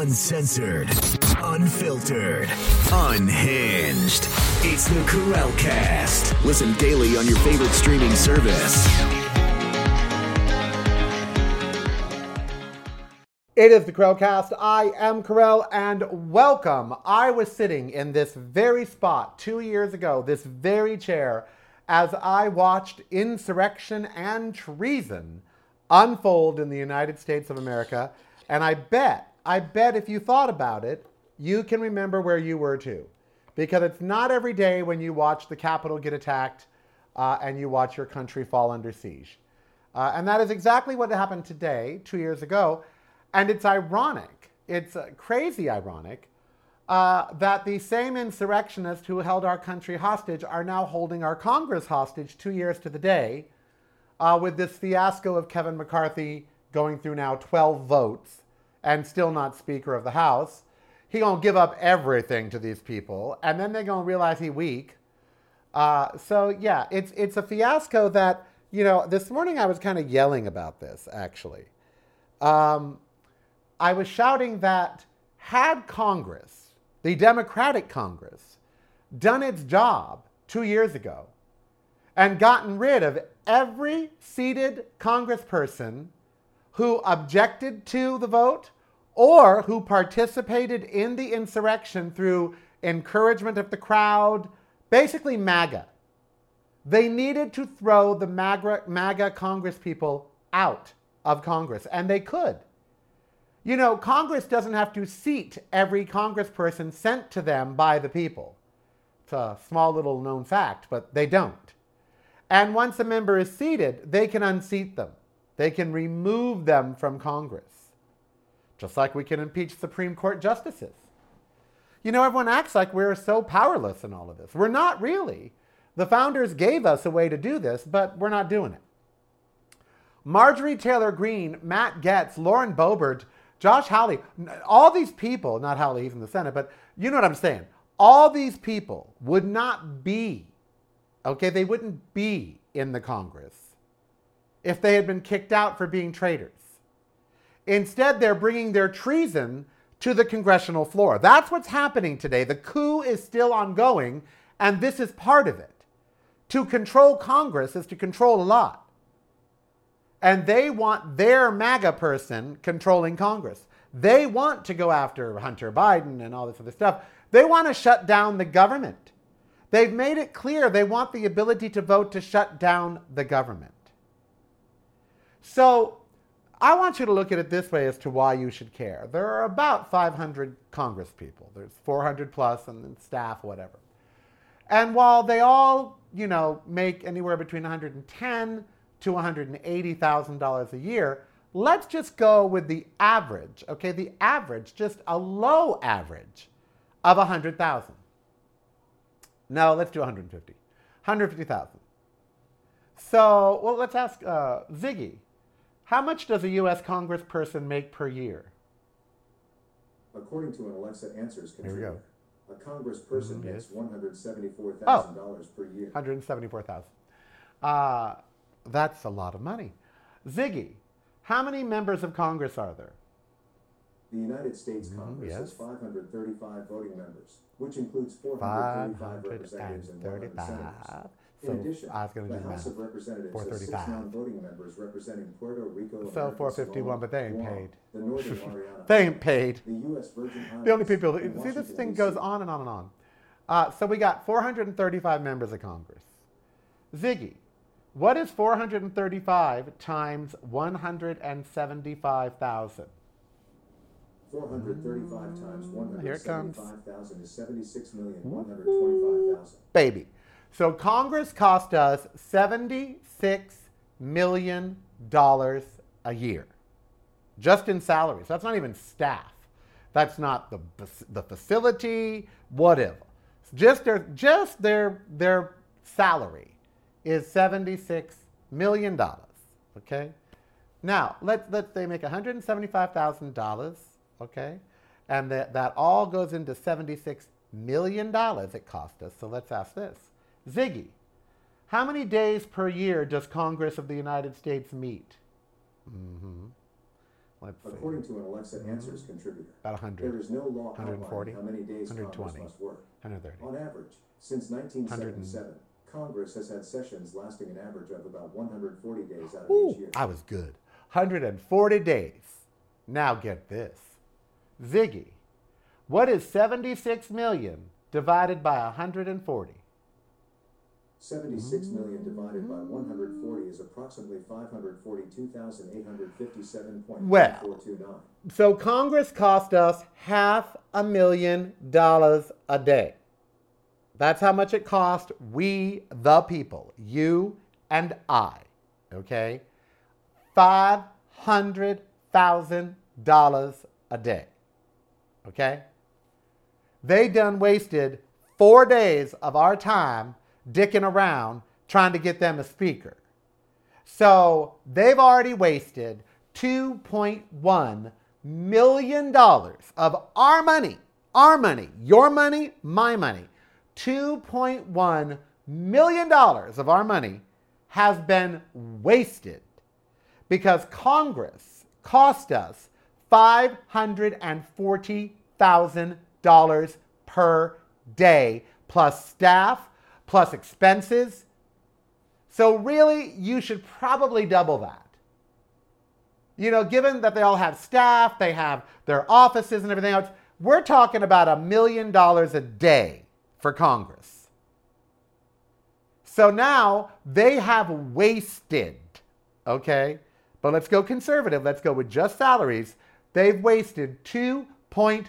Uncensored, unfiltered, unhinged. It's the Karel Cast. Listen daily on your favorite streaming service. It is the Karelcast. I am Karel, and welcome. I was sitting in this very spot two years ago, this very chair, as I watched insurrection and treason unfold in the United States of America. And I bet, I bet if you thought about it, you can remember where you were too. Because it's not every day when you watch the Capitol get attacked uh, and you watch your country fall under siege. Uh, and that is exactly what happened today, two years ago. And it's ironic, it's uh, crazy ironic, uh, that the same insurrectionists who held our country hostage are now holding our Congress hostage two years to the day uh, with this fiasco of Kevin McCarthy going through now 12 votes and still not Speaker of the House. He gonna give up everything to these people, and then they're gonna realize he weak. Uh, so yeah, it's it's a fiasco that you know. This morning I was kind of yelling about this actually. Um, I was shouting that had Congress, the Democratic Congress, done its job two years ago and gotten rid of every seated congressperson who objected to the vote or who participated in the insurrection through encouragement of the crowd, basically MAGA. They needed to throw the MAGA, MAGA Congress people out of Congress, and they could. You know, Congress doesn't have to seat every congressperson sent to them by the people. It's a small little known fact, but they don't. And once a member is seated, they can unseat them. They can remove them from Congress. Just like we can impeach Supreme Court justices. You know, everyone acts like we're so powerless in all of this. We're not really. The founders gave us a way to do this, but we're not doing it. Marjorie Taylor Greene, Matt Gaetz, Lauren Boebert, Josh Hawley, all these people, not Hawley, he's in the Senate, but you know what I'm saying. All these people would not be, okay, they wouldn't be in the Congress if they had been kicked out for being traitors. Instead, they're bringing their treason to the congressional floor. That's what's happening today. The coup is still ongoing, and this is part of it. To control Congress is to control a lot and they want their MAGA person controlling Congress. They want to go after Hunter Biden and all this other stuff. They want to shut down the government. They've made it clear they want the ability to vote to shut down the government. So I want you to look at it this way as to why you should care. There are about 500 Congress people. There's 400 plus and then staff, whatever. And while they all, you know, make anywhere between 110 to $180,000 a year, let's just go with the average, okay? The average, just a low average of 100,000. No, let's do 150. 150,000. So, well, let's ask uh, Ziggy. How much does a U.S. congressperson make per year? According to an Alexa Answers go. a congressperson Mhm, makes $174,000 per year. 174,000. Uh, that's a lot of money. Ziggy, how many members of Congress are there? The United States Mhm, Congress has yes. 535 voting members, which includes 435 representatives and 100 senators. 535. In So addition, I was going to the House math. of Representatives has six non-voting members representing Puerto Rico, So American 451, Samoa, but they ain't Guam, paid. the Northern Mariana They ain't paid. the U.S. Virgin Islands, The only people, and see, this thing goes on and on and on. Uh, so we got 435 members of Congress. Ziggy, what is 435 times 175,000? 435 times Mm, Here it comes. 175,000 is 76,125,000. baby. So Congress cost us $76 million a year just in salaries. That's not even staff. That's not the, the facility, whatever. Just their, just their, their salary is $76 million. Okay? Now, let's, let's they make $175,000, okay? And that, that all goes into $76 million it cost us. So let's ask this. Ziggy, how many days per year does Congress of the United States meet? Mm-hmm. let's see. According to an Alexa Answers contributor, About 100. there is no law 140, outlining how many days 120, Congress must work. 130. On average, since 1977, Congress has had sessions lasting an average of about 140 days out of Ooh, each year. I was good. 140 days. Now get this. Ziggy, what is 76 million divided by 140? 76 million divided by mm-hmm. 140 is approximately 542,857.429. Well. So Congress cost us half a million dollars a day. That's how much it cost we, the people, you and I, okay? $500,000 a day, okay? They done wasted four days of our time dicking around trying to get them a speaker. So they've already wasted $2.1 million of our money, our money, your money, my money. $2.1 million of our money has been wasted because Congress cost us $540,000 per day, plus staff, plus expenses. So, really, you should probably double that. You know, given that they all have staff, they have their offices and everything else, we're talking about a million dollars a day for Congress. So now they have wasted, okay? But let's go conservative. Let's go with just salaries. They've wasted $2.1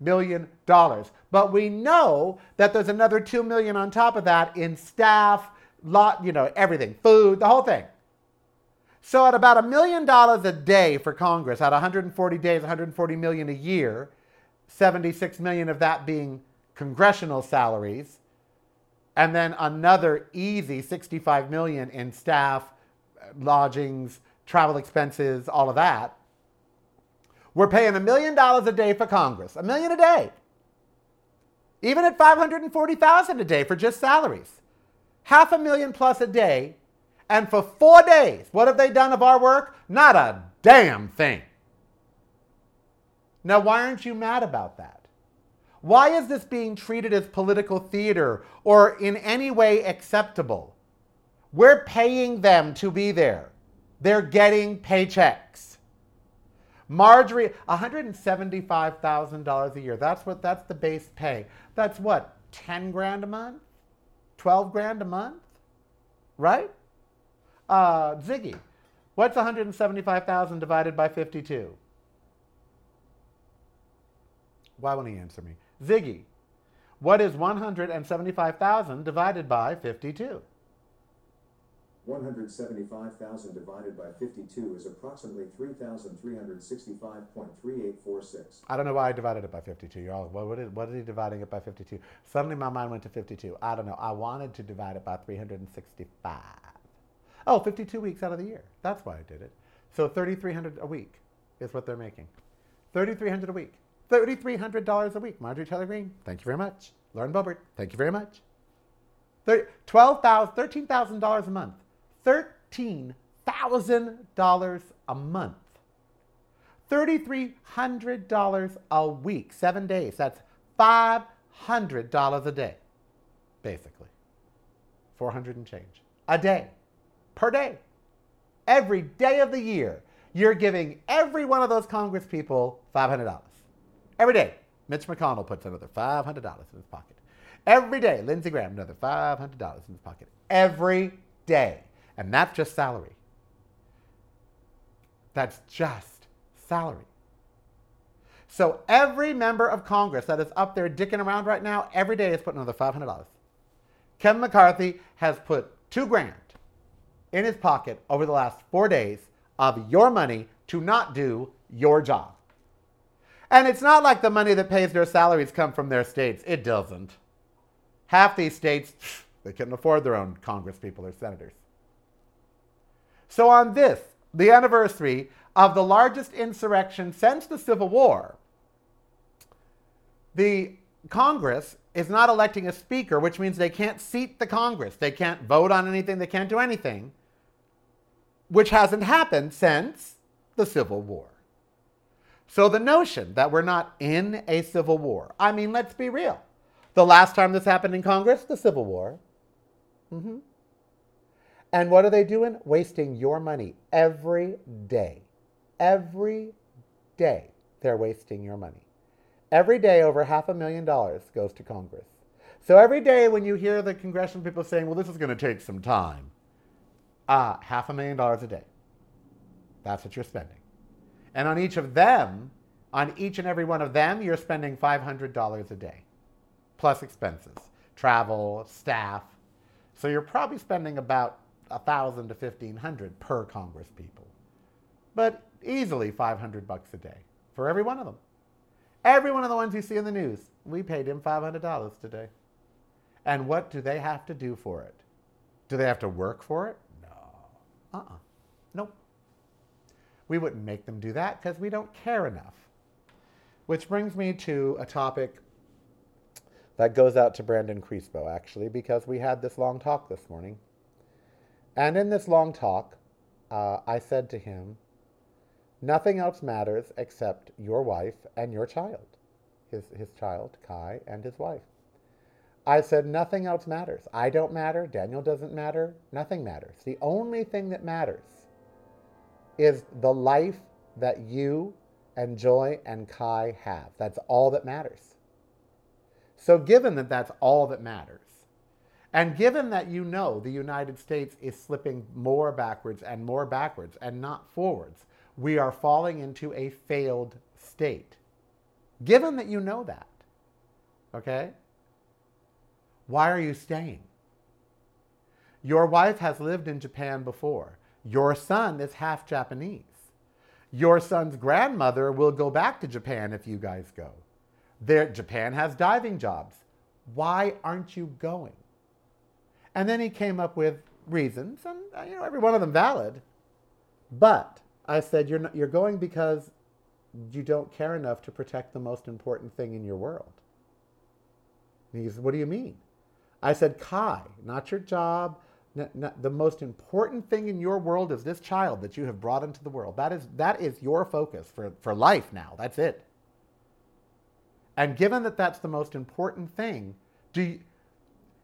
million. But we know that there's another 2 million on top of that in staff, lot, you know, everything, food, the whole thing. So at about a million dollars a day for Congress, at 140 days, 140 million a year, 76 million of that being congressional salaries, and then another easy 65 million in staff, lodgings, travel expenses, all of that. We're paying a million dollars a day for Congress, a million a day. Even at 540,000 a day for just salaries. Half a million plus a day. And for 4 days, what have they done of our work? Not a damn thing. Now, why aren't you mad about that? Why is this being treated as political theater or in any way acceptable? We're paying them to be there. They're getting paychecks. Marjorie, $175,000 a year. That's what that's the base pay. That's what? 10 grand a month? 12 grand a month? Right? Uh, Ziggy, what's 175,000 divided by 52? Why won't he answer me? Ziggy, what is 175,000 divided by 52? 175,000 divided by 52 is approximately 3,365.3846. I don't know why I divided it by 52. You're all, what, is, what is he dividing it by 52? Suddenly my mind went to 52. I don't know. I wanted to divide it by 365. Oh, 52 weeks out of the year. That's why I did it. So 3,300 a week is what they're making. 3,300 a week. $3,300 a week. Marjorie Taylor Greene, thank you very much. Lauren Boebert, thank you very much. $12,000, $13,000 a month. $13,000 a month. $3,300 a week, seven days. That's $500 a day, basically. 400 and change. A day, per day. Every day of the year, you're giving every one of those Congress people $500. Every day, Mitch McConnell puts another $500 in his pocket. Every day, Lindsey Graham, another $500 in his pocket. Every day. And that's just salary. That's just salary. So every member of Congress that is up there dicking around right now, every day is putting another $500. Kevin McCarthy has put two grand in his pocket over the last four days of your money to not do your job. And it's not like the money that pays their salaries come from their states. It doesn't. Half these states, they couldn't afford their own Congress people or senators. So, on this, the anniversary of the largest insurrection since the Civil War, the Congress is not electing a speaker, which means they can't seat the Congress. They can't vote on anything. They can't do anything, which hasn't happened since the Civil War. So the notion that we're not in a civil war, I mean, let's be real. The last time this happened in Congress, the Civil War. Mm-hmm. And what are they doing? Wasting your money every day. Every day they're wasting your money. Every day, over half a million dollars goes to Congress. So every day when you hear the congressional people saying, well, this is going to take some time, ah, half a million dollars a day. That's what you're spending. And on each of them, on each and every one of them, you're spending $500 a day, plus expenses, travel, staff. So you're probably spending about a thousand to fifteen hundred per Congress people, but easily 500 bucks a day for every one of them. Every one of the ones you see in the news, we paid him $500 today. And what do they have to do for it? Do they have to work for it? No. Uh-uh. Nope. We wouldn't make them do that because we don't care enough. Which brings me to a topic that goes out to Brandon Crispo, actually, because we had this long talk this morning. And in this long talk, uh, I said to him, Nothing else matters except your wife and your child, his, his child, Kai, and his wife. I said, Nothing else matters. I don't matter. Daniel doesn't matter. Nothing matters. The only thing that matters is the life that you and Joy and Kai have. That's all that matters. So, given that that's all that matters, and given that you know the United States is slipping more backwards and more backwards and not forwards, we are falling into a failed state. Given that you know that, okay, why are you staying? Your wife has lived in Japan before. Your son is half Japanese. Your son's grandmother will go back to Japan if you guys go. There, Japan has diving jobs. Why aren't you going? And then he came up with reasons, and uh, you know every one of them valid. But I said, you're, not, you're going because you don't care enough to protect the most important thing in your world. And he said, what do you mean? I said, Kai, not your job. The most important thing in your world is this child that you have brought into the world. That is, that is your focus for, for life now. That's it. And given that that's the most important thing, do you,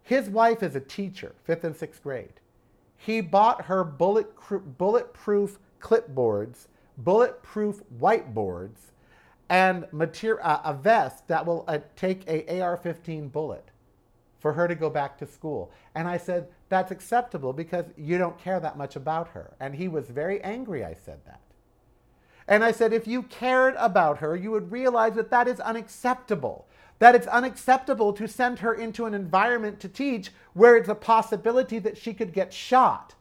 his wife is a teacher, fifth and sixth grade. He bought her bullet, bulletproof clipboards, bulletproof whiteboards, and material, uh, a vest that will uh, take a AR-15 bullet for her to go back to school. And I said, that's acceptable because you don't care that much about her. And he was very angry I said that. And I said, if you cared about her, you would realize that that is unacceptable. That it's unacceptable to send her into an environment to teach where it's a possibility that she could get shot.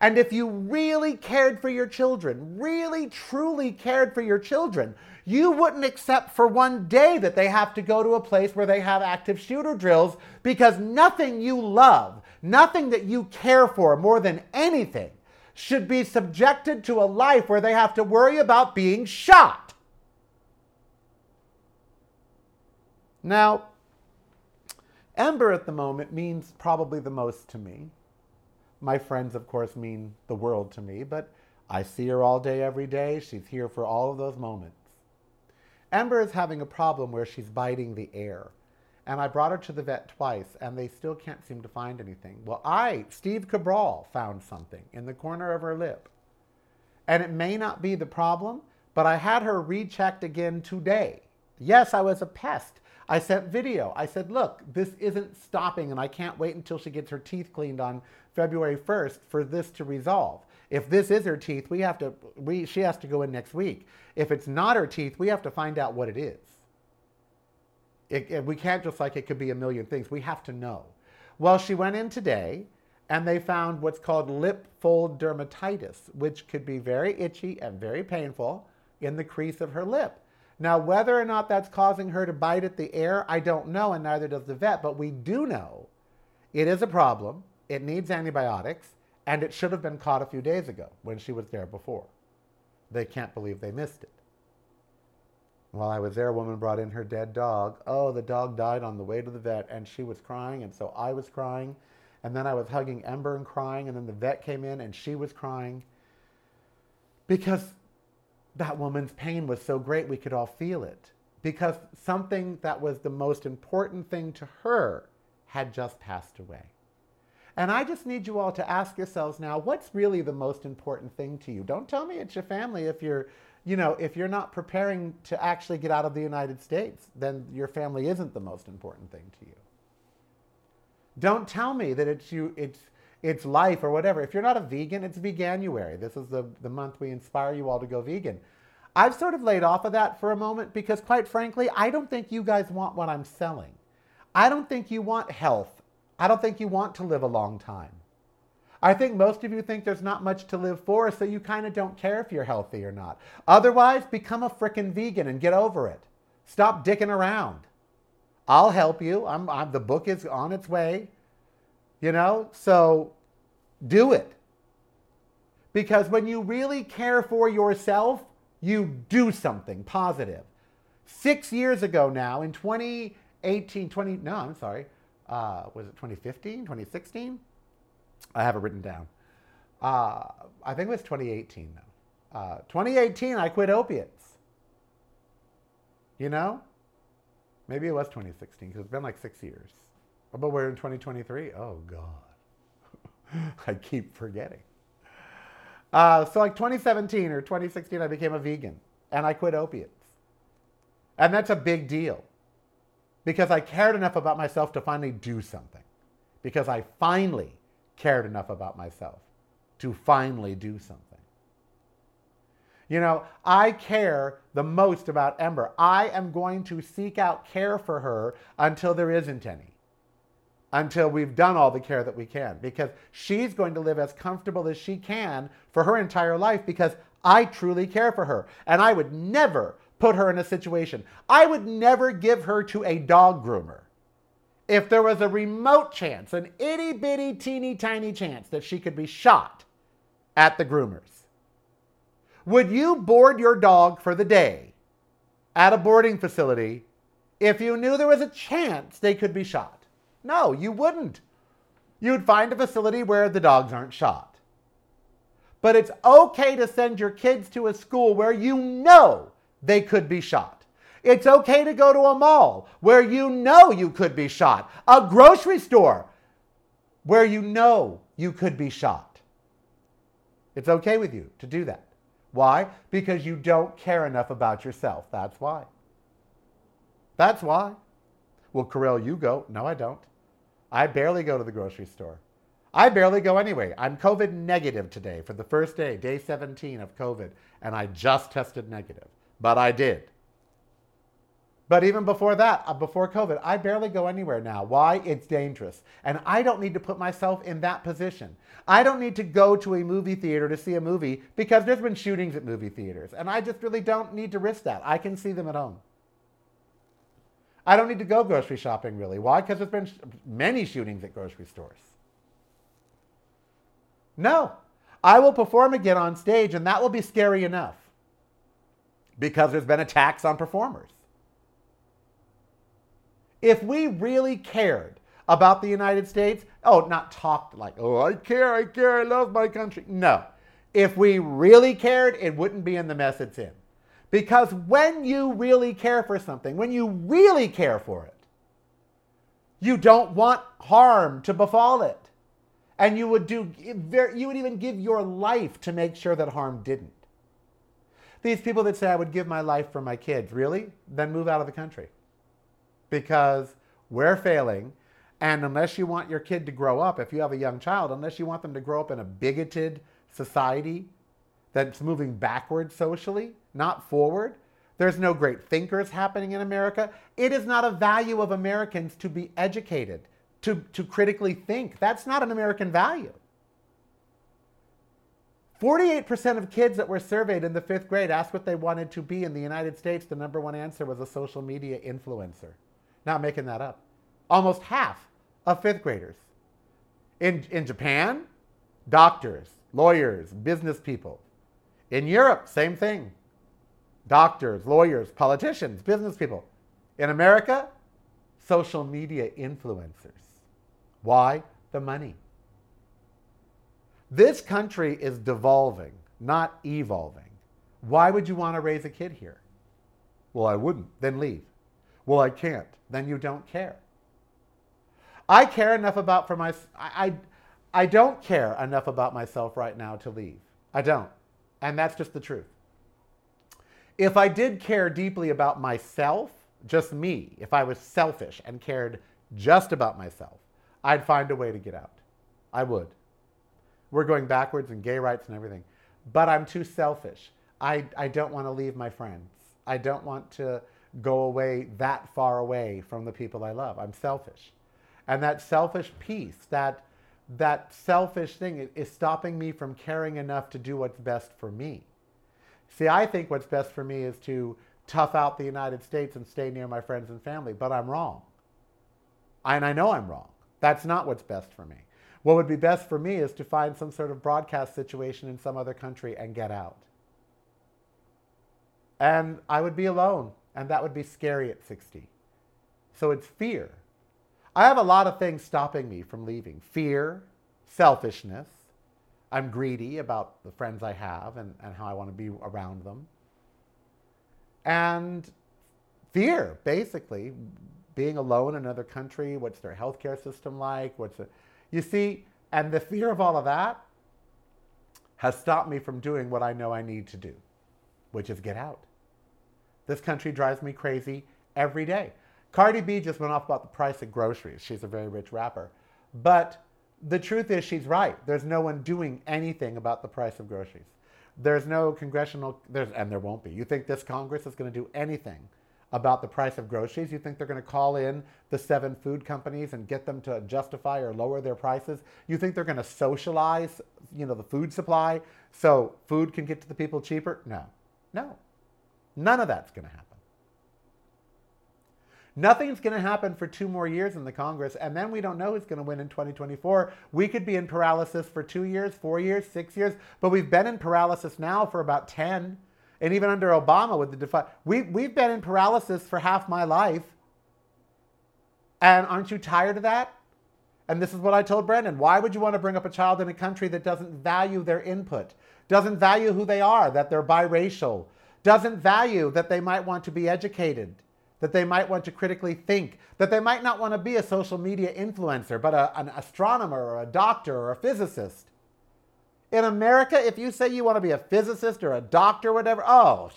And if you really cared for your children, really truly cared for your children, you wouldn't accept for one day that they have to go to a place where they have active shooter drills because nothing you love, nothing that you care for more than anything, should be subjected to a life where they have to worry about being shot. Now, Ember at the moment means probably the most to me. My friends, of course, mean the world to me, but I see her all day, every day. She's here for all of those moments. Ember is having a problem where she's biting the air. And I brought her to the vet twice, and they still can't seem to find anything. Well, I, Steve Cabral, found something in the corner of her lip. And it may not be the problem, but I had her rechecked again today. Yes, I was a pest. I sent video. I said, look, this isn't stopping, and I can't wait until she gets her teeth cleaned on February 1st for this to resolve. If this is her teeth, we have to, we, she has to go in next week. If it's not her teeth, we have to find out what it is. It, it, we can't just like it could be a million things. We have to know. Well, she went in today and they found what's called lip fold dermatitis, which could be very itchy and very painful in the crease of her lip. Now, whether or not that's causing her to bite at the air, I don't know, and neither does the vet, but we do know it is a problem. It needs antibiotics, and it should have been caught a few days ago when she was there before. They can't believe they missed it. While I was there, a woman brought in her dead dog. Oh, the dog died on the way to the vet, and she was crying, and so I was crying. And then I was hugging Ember and crying, and then the vet came in, and she was crying. Because that woman's pain was so great we could all feel it because something that was the most important thing to her had just passed away. And I just need you all to ask yourselves now, what's really the most important thing to you? Don't tell me it's your family if you're, you know, if you're not preparing to actually get out of the United States, then your family isn't the most important thing to you. Don't tell me that it's you it's it's life or whatever. If you're not a vegan, it's veganuary. This is the, the month we inspire you all to go vegan. I've sort of laid off of that for a moment because quite frankly, I don't think you guys want what I'm selling. I don't think you want health I don't think you want to live a long time. I think most of you think there's not much to live for, so you kind of don't care if you're healthy or not. Otherwise, become a frickin' vegan and get over it. Stop dicking around. I'll help you. I'm, I'm, the book is on its way. You know, so do it. Because when you really care for yourself, you do something positive. Six years ago now, in 2018, 20, no, I'm sorry, uh, was it 2015, 2016? I have it written down. Uh, I think it was 2018 though. Uh, 2018, I quit opiates. You know? Maybe it was 2016 because it's been like six years. But we're in 2023. Oh, God. I keep forgetting. Uh, so, like 2017 or 2016, I became a vegan and I quit opiates. And that's a big deal because I cared enough about myself to finally do something. Because I finally cared enough about myself to finally do something. You know, I care the most about Ember. I am going to seek out care for her until there isn't any. Until we've done all the care that we can. Because she's going to live as comfortable as she can for her entire life because I truly care for her. And I would never put her in a situation. I would never give her to a dog groomer. If there was a remote chance, an itty bitty teeny tiny chance that she could be shot at the groomers, would you board your dog for the day at a boarding facility if you knew there was a chance they could be shot? No, you wouldn't. You'd find a facility where the dogs aren't shot. But it's okay to send your kids to a school where you know they could be shot. It's okay to go to a mall where you know you could be shot, a grocery store where you know you could be shot. It's okay with you to do that. Why? Because you don't care enough about yourself. That's why. That's why. Well, Karel, you go. No, I don't. I barely go to the grocery store. I barely go anyway. I'm COVID negative today for the first day, day 17 of COVID, and I just tested negative but I did. But even before that, uh, before COVID, I barely go anywhere now. Why? It's dangerous. And I don't need to put myself in that position. I don't need to go to a movie theater to see a movie because there's been shootings at movie theaters. And I just really don't need to risk that. I can see them at home. I don't need to go grocery shopping really. Why? Because there's been many shootings at grocery stores. No. I will perform again on stage, and that will be scary enough because there's been attacks on performers. If we really cared about the United States, oh, not talked like, oh, I care, I care, I love my country. No. If we really cared, it wouldn't be in the mess it's in. Because when you really care for something, when you really care for it, you don't want harm to befall it. And you would do you would even give your life to make sure that harm didn't. These people that say, I would give my life for my kids, really? Then move out of the country. Because we're failing. And unless you want your kid to grow up, if you have a young child, unless you want them to grow up in a bigoted society that's moving backwards socially, not forward, there's no great thinkers happening in America. It is not a value of Americans to be educated, to, to critically think. That's not an American value. 48% of kids that were surveyed in the fifth grade asked what they wanted to be in the United States. The number one answer was a social media influencer. Not making that up. Almost half of fifth graders. In, in Japan, doctors, lawyers, business people. In Europe, same thing. Doctors, lawyers, politicians, business people. In America, social media influencers. Why? The money. This country is devolving, not evolving. Why would you want to raise a kid here? Well, I wouldn't. Then leave. Well, I can't. Then you don't care. I care enough about for my I, I I don't care enough about myself right now to leave. I don't. And that's just the truth. If I did care deeply about myself, just me, if I was selfish and cared just about myself, I'd find a way to get out. I would. We're going backwards in gay rights and everything. But I'm too selfish. I, I don't want to leave my friends. I don't want to go away that far away from the people I love. I'm selfish. And that selfish piece, that, that selfish thing is stopping me from caring enough to do what's best for me. See, I think what's best for me is to tough out the United States and stay near my friends and family, but I'm wrong. And I know I'm wrong. That's not what's best for me. What would be best for me is to find some sort of broadcast situation in some other country and get out. And I would be alone, and that would be scary at 60. So it's fear. I have a lot of things stopping me from leaving fear, selfishness. I'm greedy about the friends I have and, and how I want to be around them. And fear, basically, being alone in another country. What's their healthcare system like? What's it? You see, and the fear of all of that has stopped me from doing what I know I need to do, which is get out. This country drives me crazy every day. Cardi B just went off about the price of groceries. She's a very rich rapper. But the truth is, she's right. There's no one doing anything about the price of groceries. There's no congressional, there's, and there won't be. You think this Congress is going to do anything about the price of groceries? You think they're going to call in the seven food companies and get them to justify or lower their prices? You think they're going to socialize, you know, the food supply so food can get to the people cheaper? No, no, none of that's going to happen. Nothing's going to happen for two more years in the Congress, and then we don't know who's going to win in 2024. We could be in paralysis for two years, four years, six years, but we've been in paralysis now for about 10. And even under Obama with the defi- we, we've been in paralysis for half my life. And aren't you tired of that? And this is what I told Brandon. Why would you want to bring up a child in a country that doesn't value their input, doesn't value who they are, that they're biracial, doesn't value that they might want to be educated, that they might want to critically think, that they might not want to be a social media influencer, but a, an astronomer or a doctor or a physicist. In America, if you say you want to be a physicist or a doctor or whatever, oh,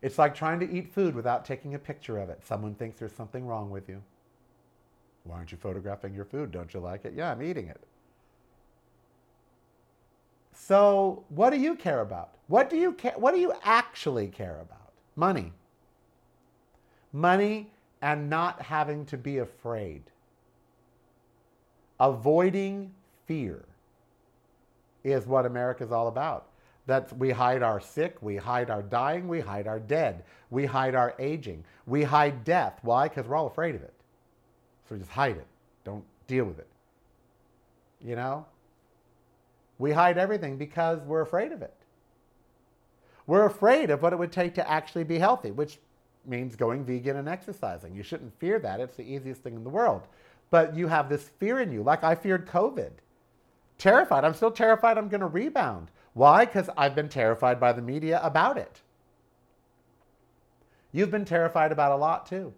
it's like trying to eat food without taking a picture of it. Someone thinks there's something wrong with you. Why aren't you photographing your food? Don't you like it? Yeah, I'm eating it. So, what do you care about? What do you care? What do you actually care about? Money. Money and not having to be afraid. Avoiding fear is what America is all about. That we hide our sick, we hide our dying, we hide our dead, we hide our aging, we hide death. Why? Because we're all afraid of it. So we just hide it. Don't deal with it. You know? We hide everything because we're afraid of it. We're afraid of what it would take to actually be healthy, which means going vegan and exercising. You shouldn't fear that. It's the easiest thing in the world. But you have this fear in you, like I feared COVID. Terrified. I'm still terrified I'm going to rebound. Why? Because I've been terrified by the media about it. You've been terrified about a lot too.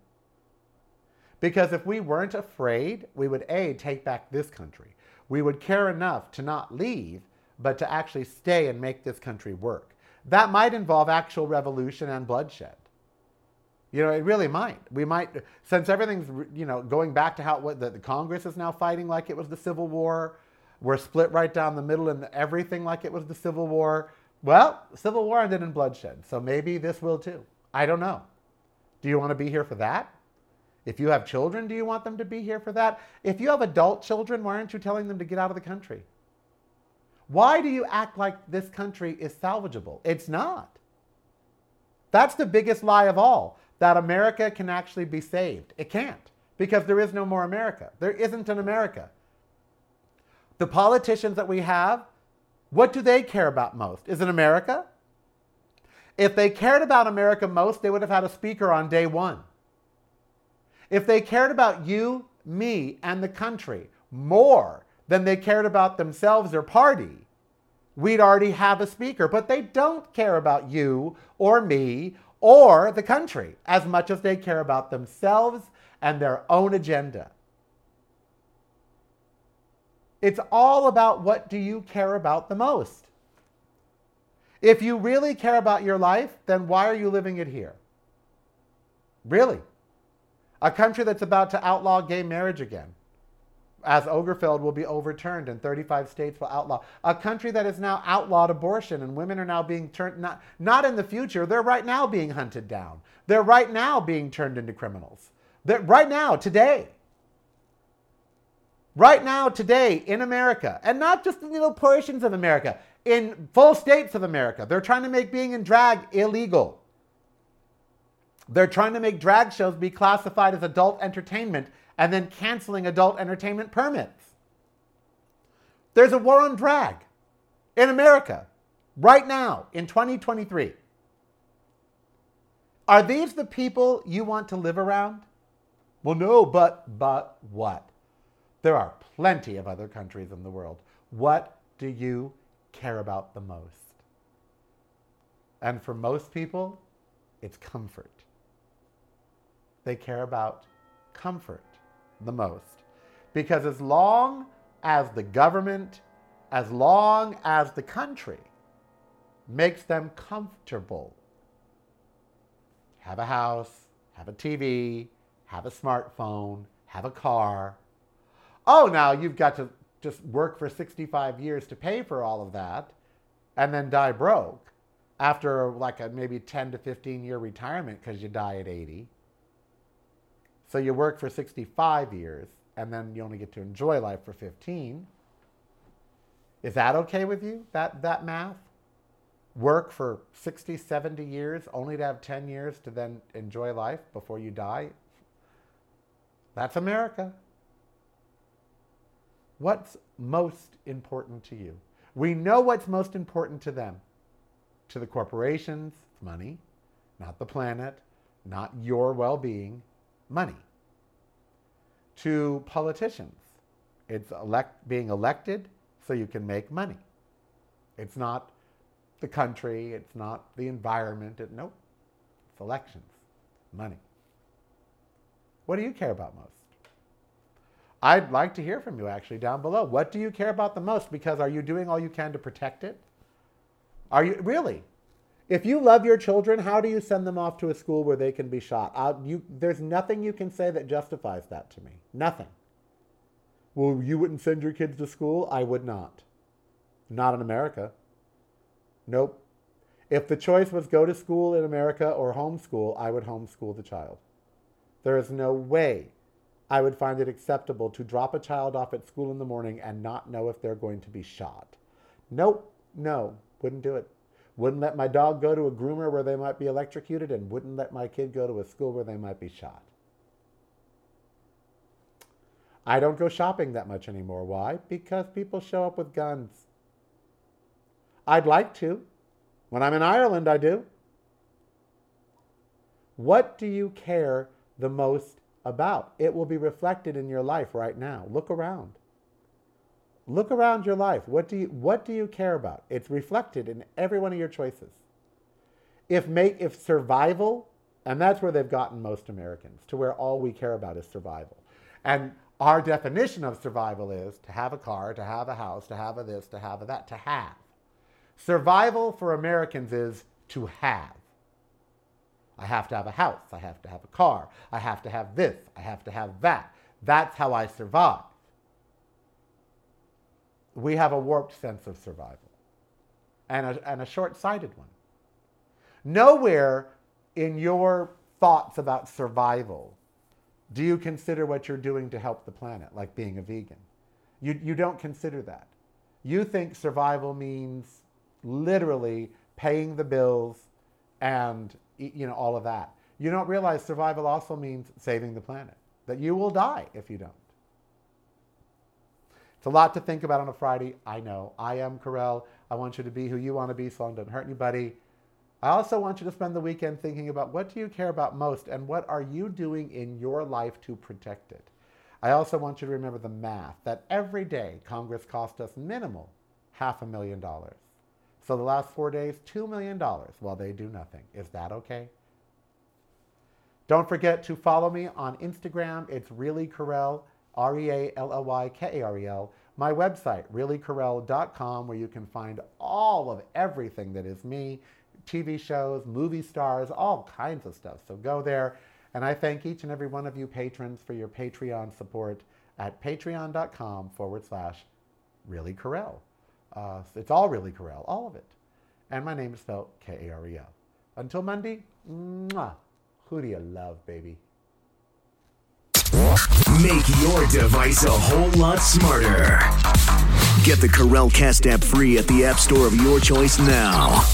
Because if we weren't afraid, we would A, take back this country. We would care enough to not leave, but to actually stay and make this country work. That might involve actual revolution and bloodshed. You know, it really might. We might, since everything's, you know, going back to how what the, the Congress is now fighting like it was the Civil War. We're split right down the middle and everything like it was the Civil War. Well, Civil War ended in bloodshed, so maybe this will too. I don't know. Do you want to be here for that? If you have children, do you want them to be here for that? If you have adult children, why aren't you telling them to get out of the country? Why do you act like this country is salvageable? It's not. That's the biggest lie of all that America can actually be saved. It can't because there is no more America. There isn't an America. The politicians that we have, what do they care about most? Is it America? If they cared about America most, they would have had a speaker on day one. If they cared about you, me, and the country more than they cared about themselves or party, we'd already have a speaker. But they don't care about you or me or the country as much as they care about themselves and their own agenda. It's all about what do you care about the most. If you really care about your life, then why are you living it here? Really? A country that's about to outlaw gay marriage again, as Obergefell will be overturned and 35 states will outlaw. A country that has now outlawed abortion and women are now being turned, not, not in the future, they're right now being hunted down. They're right now being turned into criminals. They're right now, today. Right now, today in America, and not just in little portions of America, in full states of America, they're trying to make being in drag illegal. They're trying to make drag shows be classified as adult entertainment and then canceling adult entertainment permits. There's a war on drag in America right now in 2023. Are these the people you want to live around? Well, no, but but what? There are plenty of other countries in the world. What do you care about the most? And for most people, it's comfort. They care about comfort the most. Because as long as the government, as long as the country makes them comfortable, have a house, have a TV, have a smartphone, have a car. Oh, now you've got to just work for 65 years to pay for all of that and then die broke after like a maybe 10 to 15 year retirement because you die at 80. So you work for 65 years and then you only get to enjoy life for 15. Is that okay with you, that, that math? Work for 60, 70 years only to have 10 years to then enjoy life before you die? That's America. What's most important to you? We know what's most important to them. To the corporations, money, not the planet, not your well being, money. To politicians, it's elect, being elected so you can make money. It's not the country, it's not the environment. It, nope, it's elections, money. What do you care about most? I'd like to hear from you actually down below. What do you care about the most? Because are you doing all you can to protect it? Are you really? If you love your children, how do you send them off to a school where they can be shot? Uh, you, there's nothing you can say that justifies that to me. Nothing. Well, you wouldn't send your kids to school? I would not. Not in America. Nope. If the choice was go to school in America or homeschool, I would homeschool the child. There is no way I would find it acceptable to drop a child off at school in the morning and not know if they're going to be shot. Nope, no, wouldn't do it. Wouldn't let my dog go to a groomer where they might be electrocuted, and wouldn't let my kid go to a school where they might be shot. I don't go shopping that much anymore. Why? Because people show up with guns. I'd like to. When I'm in Ireland, I do. What do you care the most about? It will be reflected in your life right now. Look around. Look around your life. What do you what do you care about? It's reflected in every one of your choices. If make if survival, and that's where they've gotten most Americans, to where all we care about is survival. And our definition of survival is to have a car, to have a house, to have a this, to have a that, to have. Survival for Americans is to have. I have to have a house. I have to have a car. I have to have this. I have to have that. That's how I survive we have a warped sense of survival and a, and a short sighted one. Nowhere in your thoughts about survival do you consider what you're doing to help the planet, like being a vegan. You, you don't consider that. You think survival means literally paying the bills and you know all of that. You don't realize survival also means saving the planet. That you will die if you don't. It's a lot to think about on a Friday. I know. I am Karel. I want you to be who you want to be so long don't hurt anybody. I also want you to spend the weekend thinking about what do you care about most and what are you doing in your life to protect it. I also want you to remember the math that every day Congress cost us minimal half a million dollars. So the last four days, $2 million while they do nothing. Is that okay? Don't forget to follow me on Instagram. It's Really Karel, R E A L L Y K A R E L. My website, reallykarel.com, where you can find all of everything that is me TV shows, movie stars, all kinds of stuff. So go there. And I thank each and every one of you patrons for your Patreon support at patreon.com forward slash really Karel. Uh, it's all really Karel, all of it. And my name is spelled K A R E L. Until Monday, mwah, who do you love, baby? Make your device a whole lot smarter. Get the Karel Cast app free at the App Store of your choice now.